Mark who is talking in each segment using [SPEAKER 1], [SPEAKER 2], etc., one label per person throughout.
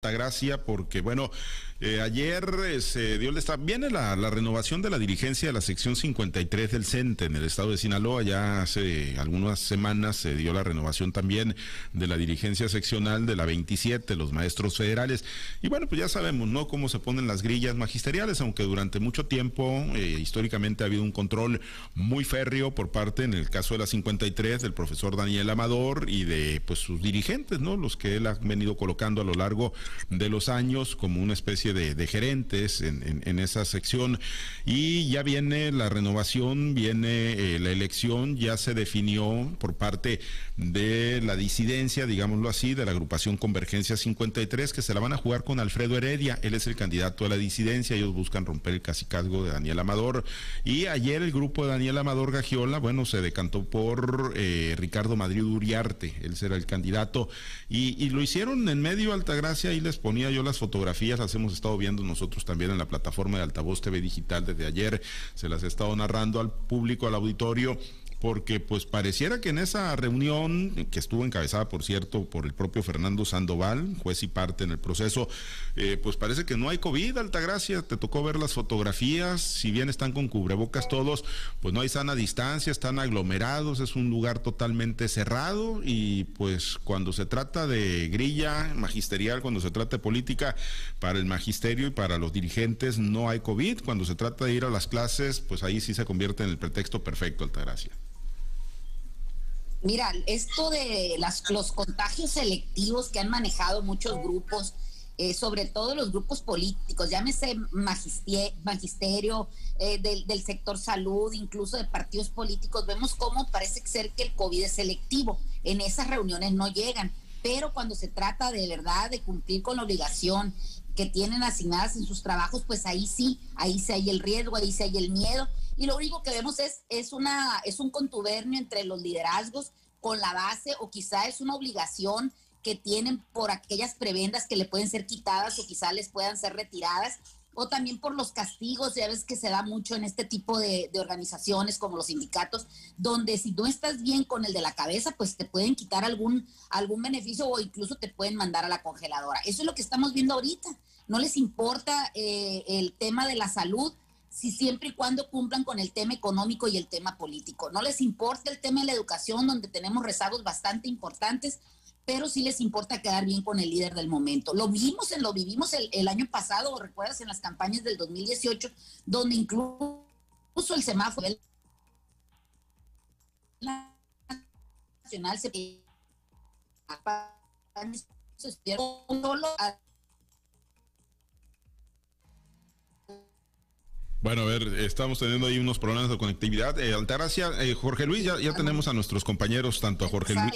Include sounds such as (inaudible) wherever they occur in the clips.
[SPEAKER 1] Gracia porque bueno eh, ayer eh, se dio el estado viene la, renovación de la dirigencia de la sección 53 del CENTE en el estado de Sinaloa. Ya hace algunas semanas se dio la renovación también de la dirigencia seccional de la 27 los maestros federales. Y bueno pues ya sabemos no cómo se ponen las grillas magisteriales aunque durante mucho tiempo eh, históricamente ha habido un control muy férreo por parte en el caso de la 53 del profesor Daniel Amador y de pues sus dirigentes no los que él ha venido colocando a lo largo los años como una especie de, gerentes en, esa sección. Y ya viene la renovación, viene eh, la elección, ya se definió por parte de la disidencia, digámoslo así, de la agrupación Convergencia 53, que se la van a jugar con Alfredo Heredia, él es el candidato a la disidencia, ellos buscan romper el casicazgo de Daniel Amador. Y ayer el grupo de Daniel Amador Gagiola, bueno, se decantó por eh, Ricardo Madrid Uriarte, él será el candidato. Y, y lo hicieron en medio Altagracia y les ponía yo las fotografías, las hemos estado viendo nosotros también en la plataforma de Altavoz TV Digital desde ayer, se las he estado narrando al público, al auditorio, porque pues pareciera que en esa reunión, que estuvo encabezada, por cierto, por el propio Fernando Sandoval, juez y parte en el proceso, eh, pues parece que no hay COVID, Altagracia, te tocó ver las fotografías, si bien están con cubrebocas todos, pues no hay sana distancia, están aglomerados, es un lugar totalmente cerrado y pues cuando se trata de grilla magisterial, cuando se trata de política, para el magisterio y para los dirigentes no hay COVID, cuando se trata de ir a las clases, pues ahí sí se convierte en el pretexto perfecto, Altagracia.
[SPEAKER 2] Mira, esto de las, los contagios selectivos que han manejado muchos grupos, eh, sobre todo los grupos políticos, llámese magisterio eh, del, del, sector salud, incluso de partidos políticos, vemos cómo parece ser que el COVID es selectivo. En esas reuniones no llegan, pero cuando se trata de verdad de cumplir con la obligación que tienen asignadas en sus trabajos, pues ahí sí, ahí sí hay el riesgo, ahí sí hay el miedo. Y lo único que vemos es, es, una, es un contubernio entre los liderazgos con la base o quizá es una obligación que tienen por aquellas prebendas que le pueden ser quitadas o quizá les puedan ser retiradas o también por los castigos, ya ves que se da mucho en este tipo de, organizaciones como los sindicatos, donde si no estás bien con el de la cabeza, pues te pueden quitar algún, algún beneficio o incluso te pueden mandar a la congeladora. Eso es lo que estamos viendo ahorita no les importa eh, el tema de la salud, si siempre y cuando cumplan con el tema económico y el tema político. No les importa el tema de la educación, donde tenemos rezagos bastante importantes, pero sí les importa quedar bien con el líder del momento. Lo vimos, en, lo vivimos el, año pasado, recuerdas, en las campañas del 2018, donde incluso el semáforo nacional se solo
[SPEAKER 1] Bueno, a ver, estamos teniendo ahí unos problemas de conectividad. Eh, Altagracia, eh, Jorge Luis, ya, ya tenemos a nuestros compañeros, tanto a Jorge Luis.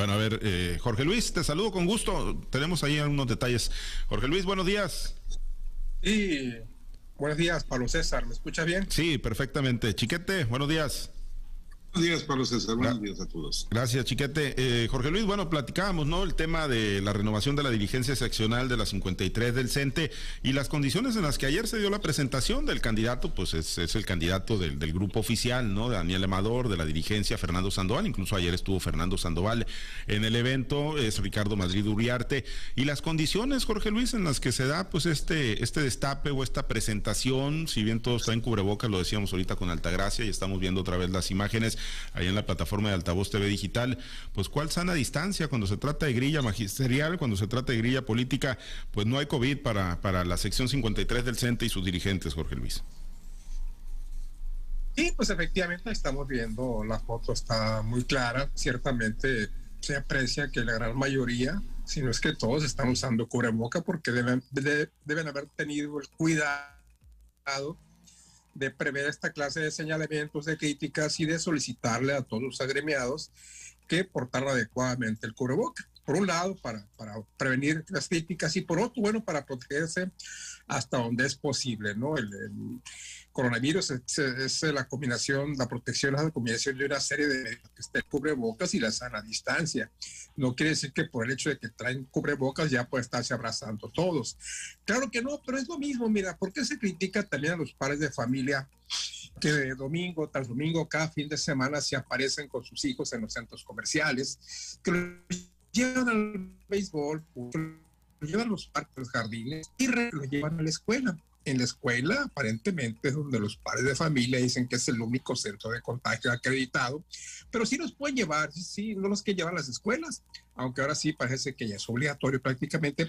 [SPEAKER 1] Bueno, a ver, eh, Jorge Luis, te saludo con gusto. Tenemos ahí algunos detalles. Jorge Luis, buenos días.
[SPEAKER 3] Sí, buenos días, Pablo César. ¿Me escucha bien?
[SPEAKER 1] Sí, perfectamente. Chiquete, buenos días.
[SPEAKER 4] Buenos días, Pablo César. Buenos días a todos.
[SPEAKER 1] Gracias, Chiquete. Eh, Jorge Luis, bueno, platicábamos, ¿no? El tema de la renovación de la dirigencia seccional de la 53 del CENTE y las condiciones en las que ayer se dio la presentación del candidato, pues es, el candidato del, grupo oficial, ¿no? Daniel Amador, de la dirigencia, Fernando Sandoval. Incluso ayer estuvo Fernando Sandoval en el evento, es Ricardo Madrid Uriarte. Y las condiciones, Jorge Luis, en las que se da, pues, este, este destape o esta presentación, si bien todo está en cubrebocas, lo decíamos ahorita con Altagracia y estamos viendo otra vez las imágenes ahí en la plataforma de Altavoz TV Digital, pues cuál sana distancia cuando se trata de grilla magisterial, cuando se trata de grilla política, pues no hay COVID para, para la sección 53 del CENTE y sus dirigentes, Jorge Luis.
[SPEAKER 3] Sí, pues efectivamente estamos viendo, la foto está muy clara, ciertamente se aprecia que la gran mayoría, si no es que todos, están usando cubreboca porque deben, deben haber tenido el cuidado de prever esta clase de señalamientos, de críticas y de solicitarle a todos los agremiados que portar adecuadamente el cubreboca. Por un lado, para, para prevenir las críticas y por otro, bueno, para protegerse hasta donde es posible, ¿no? El, coronavirus es, la combinación, la protección es la combinación de una serie de que esté cubrebocas y la sana distancia. No quiere decir que por el hecho de que traen cubrebocas ya puede estarse abrazando todos. Claro que no, pero es lo mismo, mira, ¿por qué se critica también a los padres de familia que de domingo tras domingo, cada fin de semana se aparecen con sus hijos en los centros comerciales, que los llevan al béisbol, lo llevan a los parques, los jardines y lo llevan a la escuela en la escuela, aparentemente es donde los padres de familia dicen que es el único centro de contagio acreditado, pero sí los pueden llevar, sí, no los que llevan las escuelas, aunque ahora sí parece que ya es obligatorio prácticamente,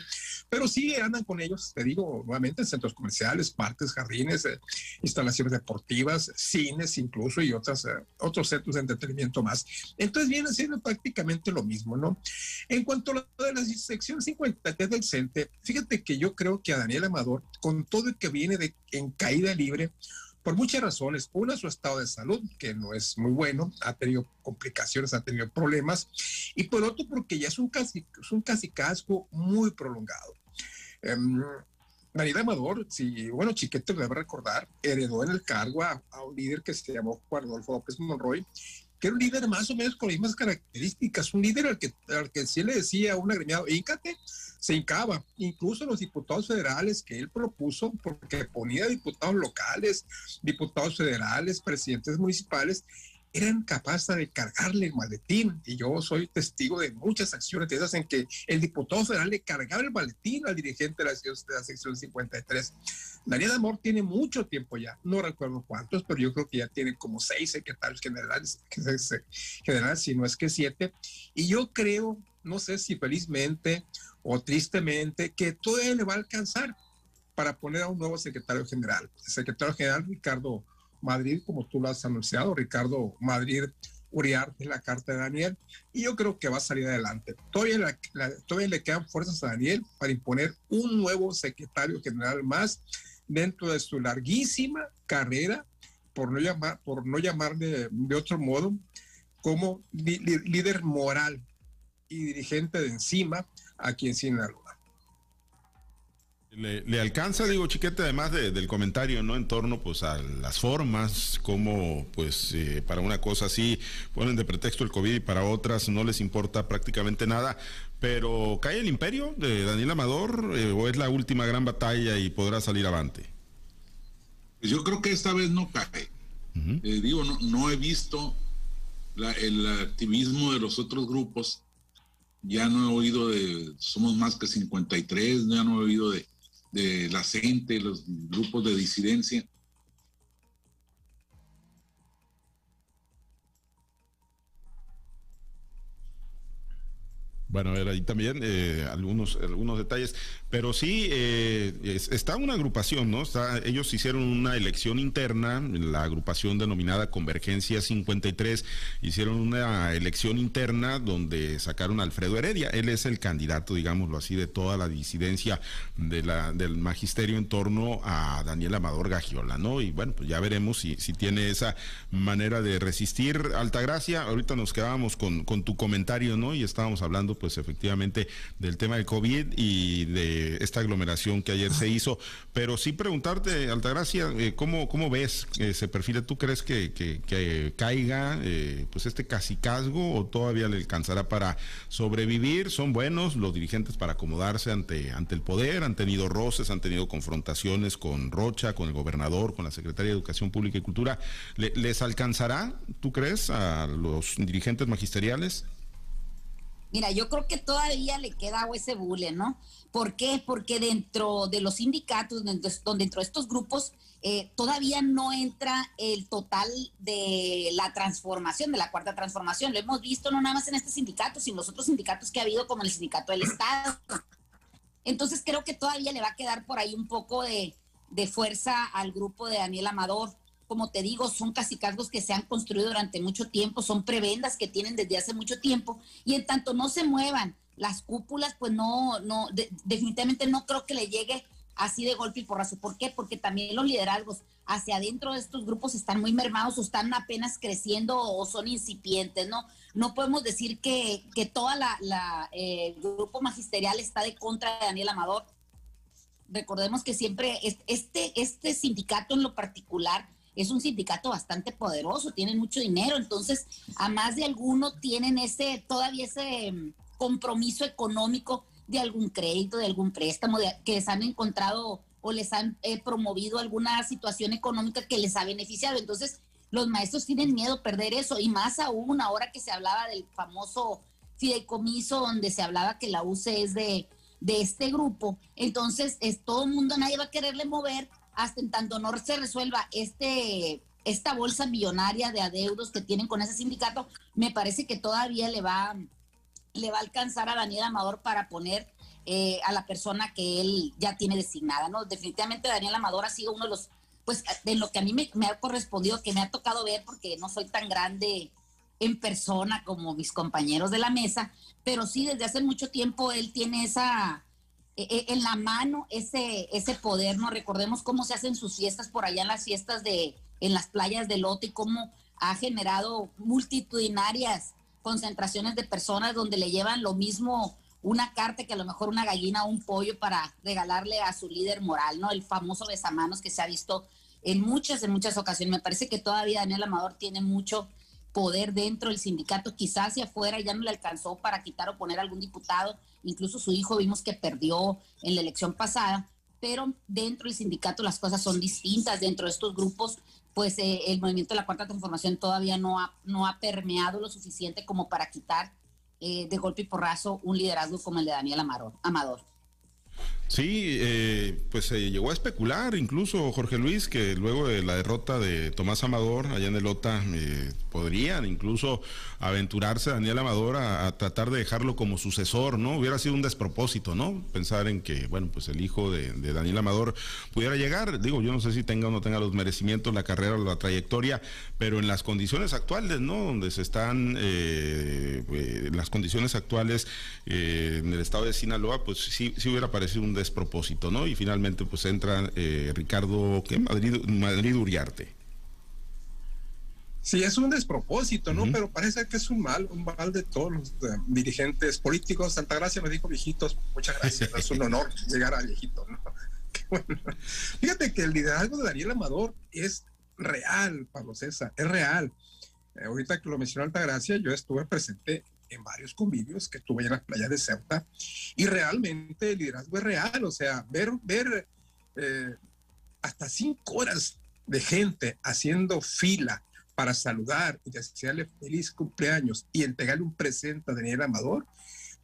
[SPEAKER 3] pero sí andan con ellos, te digo, nuevamente en centros comerciales, parques, jardines, eh, instalaciones deportivas, cines incluso y otras, eh, otros centros de entretenimiento más. Entonces viene siendo prácticamente lo mismo, ¿no? En cuanto a lo de la sección 53 del CENTE, fíjate que yo creo que a Daniel Amador, con todo el que viene de, en caída libre, por muchas razones. Una, su estado de salud, que no es muy bueno, ha tenido complicaciones, ha tenido problemas. Y por otro, porque ya es un casi, es un casi casco muy prolongado. Um, Daniel Amador, si, bueno, Chiquete lo debe recordar, heredó en el cargo a, a, un líder que se llamó Juan Adolfo López Monroy, que era un líder más o menos con las mismas características, un líder al que, al que sí le decía a un agremiado, íncate, se hincaba. Incluso los diputados federales que él propuso, porque ponía diputados locales, diputados federales, presidentes municipales, eran capaces de cargarle el maletín. Y yo soy testigo de muchas acciones de esas en que el diputado federal le cargaba el maletín al dirigente de la, de la sección 53. Daniel Amor tiene mucho tiempo ya, no recuerdo cuántos, pero yo creo que ya tiene como seis secretarios generales, generales, si no es que siete. Y yo creo, no sé si felizmente o tristemente, que todavía le va a alcanzar para poner a un nuevo secretario general. El secretario general Ricardo Madrid, como tú lo has anunciado, Ricardo Madrid Uriarte, la carta de Daniel, y yo creo que va a salir adelante. Todavía, le quedan fuerzas a Daniel para imponer un nuevo secretario general más dentro de su larguísima carrera, por no, llamar, por no llamarle de otro modo, como líder moral y dirigente de encima aquí en Sinaloa.
[SPEAKER 1] Le, alcanza, digo, Chiquete, además del comentario, ¿no? En torno, pues, a las formas, como, pues, eh, para una cosa así ponen de pretexto el COVID y para otras no les importa prácticamente nada. Pero, ¿cae el imperio de Daniel Amador eh, o es la última gran batalla y podrá salir avante?
[SPEAKER 4] Pues yo creo que esta vez no cae. Eh, digo, no, no, he visto el activismo de los otros grupos. Ya no he oído de, somos más que 53, ya no he oído de de la gente, los grupos de disidencia.
[SPEAKER 1] Bueno, a ver, ahí también eh, algunos, algunos detalles, pero sí eh, está una agrupación, ¿no? Está, ellos hicieron una elección interna, la agrupación denominada Convergencia 53, hicieron una elección interna donde sacaron a Alfredo Heredia, él es el candidato, digámoslo así, de toda la disidencia de la, del magisterio en torno a Daniel Amador Gagiola, ¿no? Y bueno, pues ya veremos si, si tiene esa manera de resistir. Altagracia, ahorita nos quedábamos con, con tu comentario, ¿no? Y estábamos hablando pues efectivamente del tema del COVID y de esta aglomeración que ayer se hizo. Pero sí preguntarte, Altagracia, eh, ¿cómo, ¿cómo ves que se perfila? ¿Tú crees que, que, caiga eh, pues este casicazgo o todavía le alcanzará para sobrevivir? ¿Son buenos los dirigentes para acomodarse ante, ante el poder? ¿Han tenido roces, han tenido confrontaciones con Rocha, con el gobernador, con la Secretaría de Educación Pública y Cultura? ¿Les alcanzará, tú crees, a los dirigentes magisteriales?
[SPEAKER 2] Mira, yo creo que todavía le queda ese bule, ¿no? ¿Por qué? Porque dentro de los sindicatos, dentro, dentro de estos grupos, eh, todavía no entra el total de la transformación, de la cuarta transformación. Lo hemos visto no nada más en este sindicato, sino en los otros sindicatos que ha habido, como el sindicato del Estado. Entonces creo que todavía le va a quedar por ahí un poco de fuerza al grupo de Daniel Amador como te digo, son casicazgos que se han construido durante mucho tiempo, son prebendas que tienen desde hace mucho tiempo, y en tanto no se muevan las cúpulas, pues no, no, definitivamente no creo que le llegue así de golpe y porrazo. ¿Por qué? Porque también los liderazgos hacia adentro de estos grupos están muy mermados o están apenas creciendo o son incipientes, ¿no? No podemos decir que, que toda la, la eh, grupo magisterial está de contra de Daniel Amador. Recordemos que siempre este, este sindicato en lo particular es un sindicato bastante poderoso, tienen mucho dinero, entonces a más de alguno tienen ese, todavía ese mm, compromiso económico de algún crédito, de algún préstamo, de, que les han encontrado o les han eh, promovido alguna situación económica que les ha beneficiado. Entonces, los maestros tienen miedo perder eso y más aún ahora que se hablaba del famoso fideicomiso donde se hablaba que la UCE es de, de este grupo. Entonces, es todo el mundo, nadie va a quererle mover hasta en tanto no se resuelva este esta bolsa millonaria de adeudos que tienen con ese sindicato, me parece que todavía le va, le va a alcanzar a Daniel Amador para poner eh, a la persona que él ya tiene designada, ¿no? Definitivamente Daniel Amador ha sido uno de los, pues, de lo que a mí me, ha correspondido, que me ha tocado ver, porque no soy tan grande en persona como mis compañeros de la mesa, pero sí desde hace mucho tiempo él tiene esa, en la mano ese, ese poder, ¿no? Recordemos cómo se hacen sus fiestas por allá en las fiestas de, en las playas de Lote y cómo ha generado multitudinarias concentraciones de personas donde le llevan lo mismo una carta que a lo mejor una gallina o un pollo para regalarle a su líder moral, ¿no? El famoso besamanos que se ha visto en muchas, en muchas ocasiones. Me parece que todavía Daniel Amador tiene mucho poder dentro del sindicato, quizás hacia afuera ya no le alcanzó para quitar o poner algún diputado, incluso su hijo vimos que perdió en la elección pasada, pero dentro del sindicato las cosas son distintas, dentro de estos grupos pues eh, el movimiento de la cuarta transformación todavía no ha, no ha permeado lo suficiente como para quitar eh, de golpe y porrazo un liderazgo como el de Daniel Amador.
[SPEAKER 1] Sí, eh, pues se llegó a especular incluso Jorge Luis que luego de la derrota de Tomás Amador allá en el OTA eh, podrían incluso aventurarse Daniel Amador a, tratar de dejarlo como sucesor, ¿no? Hubiera sido un despropósito, ¿no? Pensar en que, bueno, pues el hijo de, Daniel Amador pudiera llegar, digo, yo no sé si tenga o no tenga los merecimientos, la carrera o la trayectoria, pero en las condiciones actuales, ¿no? Donde se están, eh, las condiciones actuales en el estado de Sinaloa, pues sí, sí hubiera parecido un despropósito, ¿no? Y finalmente pues entra eh, Ricardo, ¿qué? Madrid, Madrid Uriarte.
[SPEAKER 3] Sí, es un despropósito, ¿no? Pero parece que es un mal, un mal de todos los eh, dirigentes políticos. Santa Gracia me dijo, viejitos, muchas gracias, es un honor (laughs) llegar a viejito, ¿no? (laughs) Fíjate que el liderazgo de Daniel Amador es real, Pablo César, es real. Eh, ahorita que lo mencionó Altagracia, yo estuve presente en varios convivios que estuve en las playas de Ceuta y realmente el liderazgo es real, o sea, ver, ver eh, hasta cinco horas de gente haciendo fila para saludar y desearle feliz cumpleaños y entregarle un presente a Daniel Amador,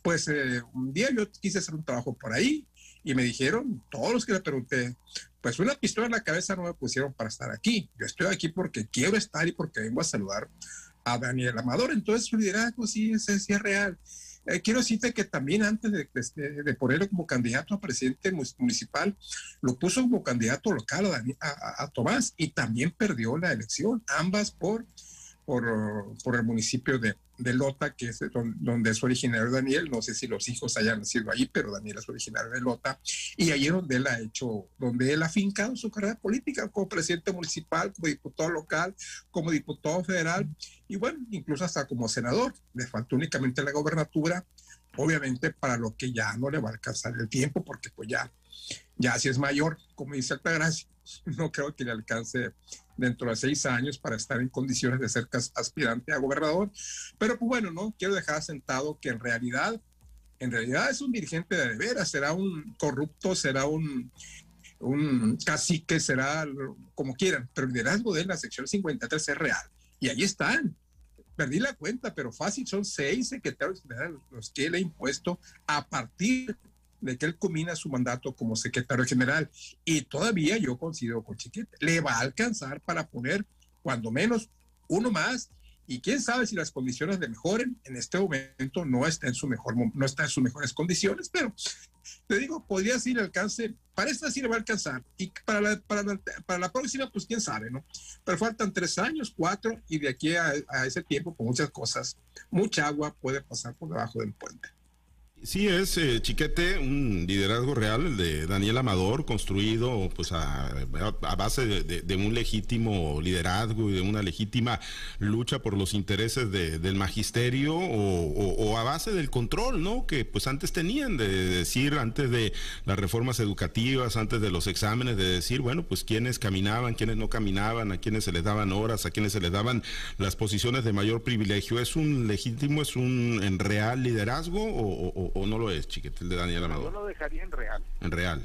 [SPEAKER 3] pues eh, un día yo quise hacer un trabajo por ahí y me dijeron, todos los que le pregunté, pues una pistola en la cabeza no me pusieron para estar aquí. Yo estoy aquí porque quiero estar y porque vengo a saludar a Daniel Amador. Entonces su liderazgo sí es, real. Eh, quiero decirte que también antes de, de, ponerlo como candidato a presidente municipal, lo puso como candidato local a, a Tomás y también perdió la elección, ambas por por, el municipio de, de, Lota, que es donde, es originario Daniel. No sé si los hijos hayan nacido ahí, pero Daniel es originario de Lota. Y ahí es donde él ha hecho, donde él ha fincado su carrera política como presidente municipal, como diputado local, como diputado federal y bueno, incluso hasta como senador. Le faltó únicamente la gobernatura, obviamente para lo que ya no le va a alcanzar el tiempo, porque pues ya, ya si es mayor, como dice Altagracia, (laughs) no creo que le alcance dentro de seis años para estar en condiciones de ser aspirante a gobernador. Pero pues bueno, no quiero dejar sentado que en realidad, en realidad es un dirigente de veras, será un corrupto, será un, un cacique, será como quieran, pero el liderazgo de la sección 53 es real. Y ahí están. Perdí la cuenta, pero fácil, son seis secretarios generales los que él ha impuesto a partir de que él combina su mandato como secretario general y todavía yo considero con Chiquete, le va a alcanzar para poner cuando menos uno más y quién sabe si las condiciones le mejoren. En este momento no está en su mejor no está en sus mejores condiciones, pero te digo, podría ser alcance, para esta sí le va a alcanzar y para la, para la, para la próxima pues quién sabe, ¿no? Pero faltan tres años, cuatro y de aquí a, a ese tiempo con muchas cosas, mucha agua puede pasar por debajo del puente.
[SPEAKER 1] Sí, es eh, Chiquete, un liderazgo real, de Daniel Amador, construido pues a, base de, un legítimo liderazgo y de una legítima lucha por los intereses del magisterio o, a base del control, ¿no? Que pues antes tenían de decir, antes de las reformas educativas, antes de los exámenes, de decir, bueno, pues quiénes caminaban, quiénes no caminaban, a quiénes se les daban horas, a quiénes se les daban las posiciones de mayor privilegio. ¿Es un legítimo, es un en real liderazgo o o, no lo es, Chiquete, el de Daniel Amador?
[SPEAKER 5] Yo lo dejaría en real.
[SPEAKER 1] En real.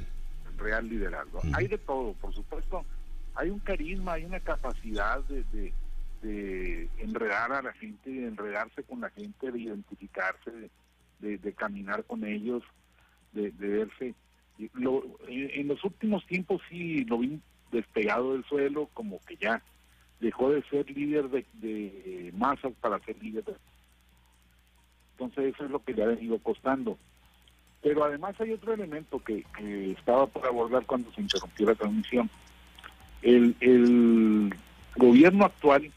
[SPEAKER 5] En real liderazgo. Hay de todo, por supuesto. Hay un carisma, hay una capacidad de, de enredar a la gente, de enredarse con la gente, de identificarse, de, caminar con ellos, de, verse. en, los últimos tiempos sí lo vi despegado del suelo, como que ya dejó de ser líder de, de masas para ser líder de... Entonces eso es lo que le ha venido costando. Pero además hay otro elemento que, estaba por abordar cuando se interrumpió la transmisión. El, gobierno actual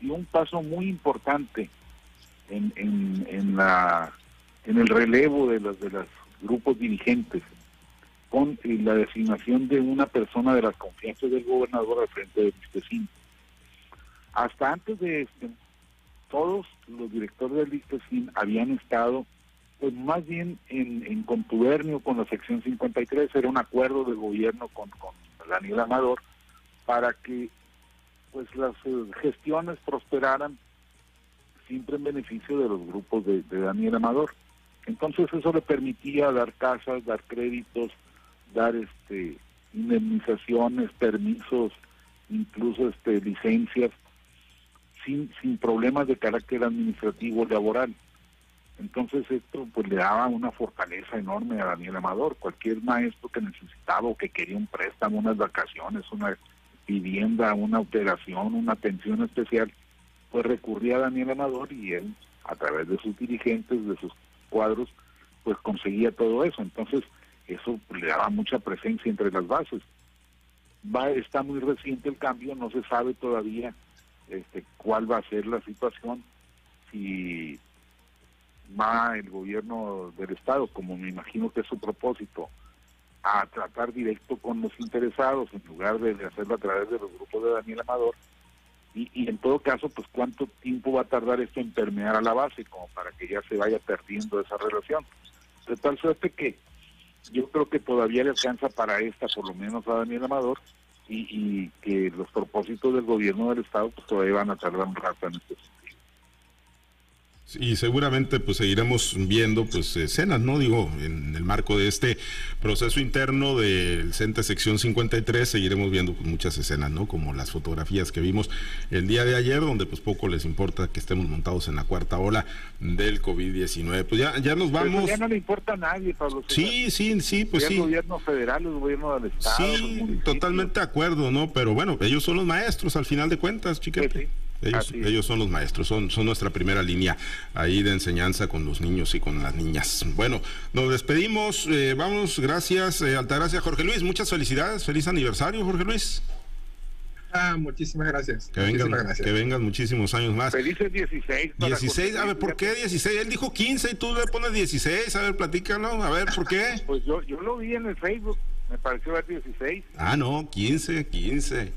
[SPEAKER 5] dio un paso muy importante en, el relevo de los, de los grupos dirigentes con eh, la designación de una persona de las confianzas del gobernador al frente de Listecín. Hasta antes de esto, todos los directores del Listecín habían estado pues más bien en, en contubernio con la sección 53, era un acuerdo del gobierno con, Daniel Amador para que pues las eh, gestiones prosperaran siempre en beneficio de los grupos de, Daniel Amador. Entonces eso le permitía dar casas, dar créditos, dar este indemnizaciones, permisos, incluso este licencias, sin, sin problemas de carácter administrativo laboral. Entonces esto pues le daba una fortaleza enorme a Daniel Amador. Cualquier maestro que necesitaba o que quería un préstamo, unas vacaciones, una vivienda, una operación, una atención especial, pues recurría a Daniel Amador y él, a través de sus dirigentes, de sus cuadros, pues conseguía todo eso. Entonces eso le daba mucha presencia entre las bases. Va, está muy reciente el cambio, no se sabe todavía este, cuál va a ser la situación, si va el gobierno del Estado, como me imagino que es su propósito, a tratar directo con los interesados en lugar de hacerlo a través de los grupos de Daniel Amador. Y, y en todo caso, pues cuánto tiempo va a tardar esto en permear a la base como para que ya se vaya perdiendo esa relación. De tal suerte que yo creo que todavía le alcanza para esta, por lo menos a Daniel Amador, y, y que los propósitos del gobierno del Estado pues todavía van a tardar un rato en este
[SPEAKER 1] y seguramente pues seguiremos viendo pues escenas, ¿no? Digo, en el marco de este proceso interno del CENTE sección 53 seguiremos viendo pues, muchas escenas, ¿no? Como las fotografías que vimos el día de ayer, donde pues poco les importa que estemos montados en la cuarta ola del COVID-19. Pues ya, ya nos vamos.
[SPEAKER 5] ya no le importa a nadie, Pablo.
[SPEAKER 1] Sí, sí, sí, pues sí.
[SPEAKER 5] El gobierno federal, el gobierno del Estado.
[SPEAKER 1] Sí, totalmente de acuerdo, ¿no? Pero bueno, ellos son los maestros al final de cuentas, chiquete. Ellos, ellos, son los maestros, son, son nuestra primera línea ahí de enseñanza con los niños y con las niñas. Bueno, nos despedimos, eh, vamos, gracias, eh, Altagracia Jorge Luis, muchas felicidades, feliz aniversario Jorge Luis.
[SPEAKER 3] Ah, muchísimas gracias.
[SPEAKER 1] Que vengan, que vengan muchísimos años más.
[SPEAKER 5] Felices 16.
[SPEAKER 1] 16, a ver, ¿por qué 16? Él dijo 15 y tú le pones 16, a ver, platícalo, a ver, ¿por qué? (laughs)
[SPEAKER 5] pues yo, yo lo vi en el Facebook, me pareció ver 16.
[SPEAKER 1] Ah, no, 15, 15.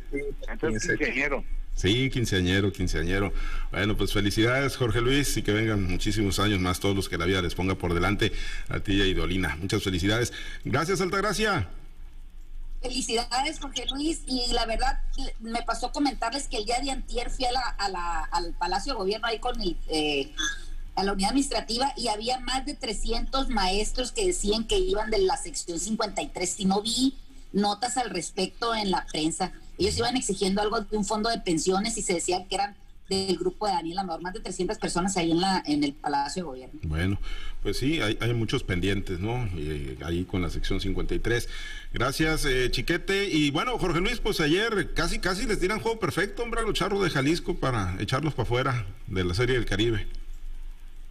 [SPEAKER 5] Entonces, 15.
[SPEAKER 1] Sí, quinceañero, quinceañero. Bueno, pues felicidades, Jorge Luis, y que vengan muchísimos años más, todos los que la vida les ponga por delante a ti y a Idolina. Muchas felicidades. Gracias, Altagracia.
[SPEAKER 2] Felicidades, Jorge Luis, y la verdad me pasó comentarles que el día de antier fui a la, al Palacio de Gobierno ahí con el, eh, a la unidad administrativa y había más de 300 maestros que decían que iban de la sección 53 y no vi notas al respecto en la prensa. Ellos iban exigiendo algo de un fondo de pensiones y se decía que eran del grupo de Daniel Amador, más de 300 personas ahí en la en el Palacio de Gobierno.
[SPEAKER 1] Bueno, pues sí, hay, hay muchos pendientes, ¿no? Y, ahí con la sección 53. Gracias, eh, Chiquete. Y bueno, Jorge Luis, pues ayer casi casi les tiran juego perfecto, hombre, a los charros de Jalisco para echarlos para afuera de la Serie del Caribe.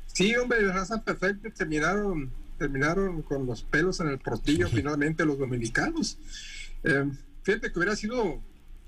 [SPEAKER 3] Sí, hombre, raza perfecta, terminaron terminaron con los pelos en el portillo finalmente los dominicanos. Eh, fíjate que hubiera sido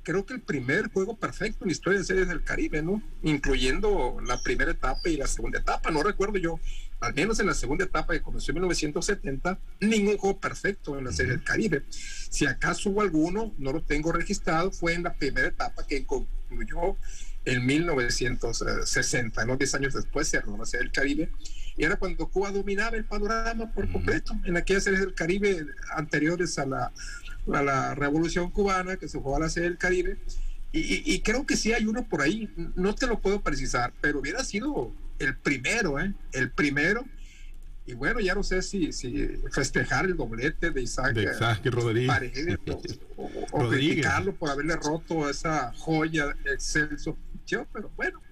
[SPEAKER 3] creo que el primer juego perfecto en la historia de series del Caribe, ¿no? Incluyendo la primera etapa y la segunda etapa, no recuerdo yo, al menos en la segunda etapa que comenzó en 1970, ningún juego perfecto en la serie del Caribe. Si acaso hubo alguno, no lo tengo registrado, fue en la primera etapa que concluyó en 1960, ¿no? Diez años después se armó la serie del Caribe. Y era cuando Cuba dominaba el panorama por completo en aquellas series del Caribe anteriores a la a la Revolución Cubana, que se jugó a la sede del Caribe. Y, creo que sí hay uno por ahí, no te lo puedo precisar, pero hubiera sido el primero, ¿eh? El primero. Y bueno, ya no sé si, si festejar el doblete de Isaac,
[SPEAKER 1] de
[SPEAKER 3] Rodríguez o, criticarlo por haberle roto esa joya excelso pero bueno,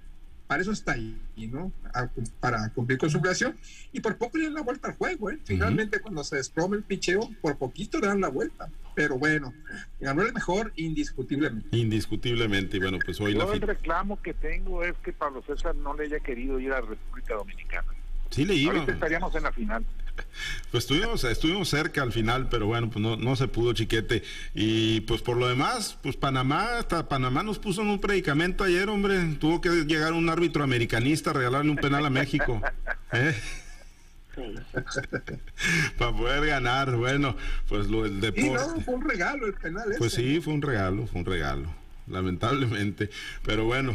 [SPEAKER 3] para eso está ahí, ¿no? para cumplir con su obligación. Y por poco le dan la vuelta al juego, ¿eh? Finalmente, cuando se desploma el picheo, por poquito le dan la vuelta. Pero bueno, ganó el mejor indiscutiblemente.
[SPEAKER 1] Indiscutiblemente. Y bueno, pues hoy
[SPEAKER 5] Yo el reclamo que tengo es que Pablo César no le haya querido ir a República Dominicana.
[SPEAKER 1] Sí le iba.
[SPEAKER 5] Ahorita estaríamos en la final.
[SPEAKER 1] Pues estuvimos, estuvimos cerca al final, pero bueno, pues no, no se pudo, chiquete. Y pues por lo demás, pues Panamá, hasta Panamá nos puso en un predicamento ayer, hombre. Tuvo que llegar un árbitro americanista a regalarle un penal a México. (laughs) ¿eh? (laughs) Para poder ganar, bueno, pues lo del deporte.
[SPEAKER 3] fue un regalo el penal.
[SPEAKER 1] Pues sí, fue un regalo, fue un regalo, lamentablemente. Pero bueno,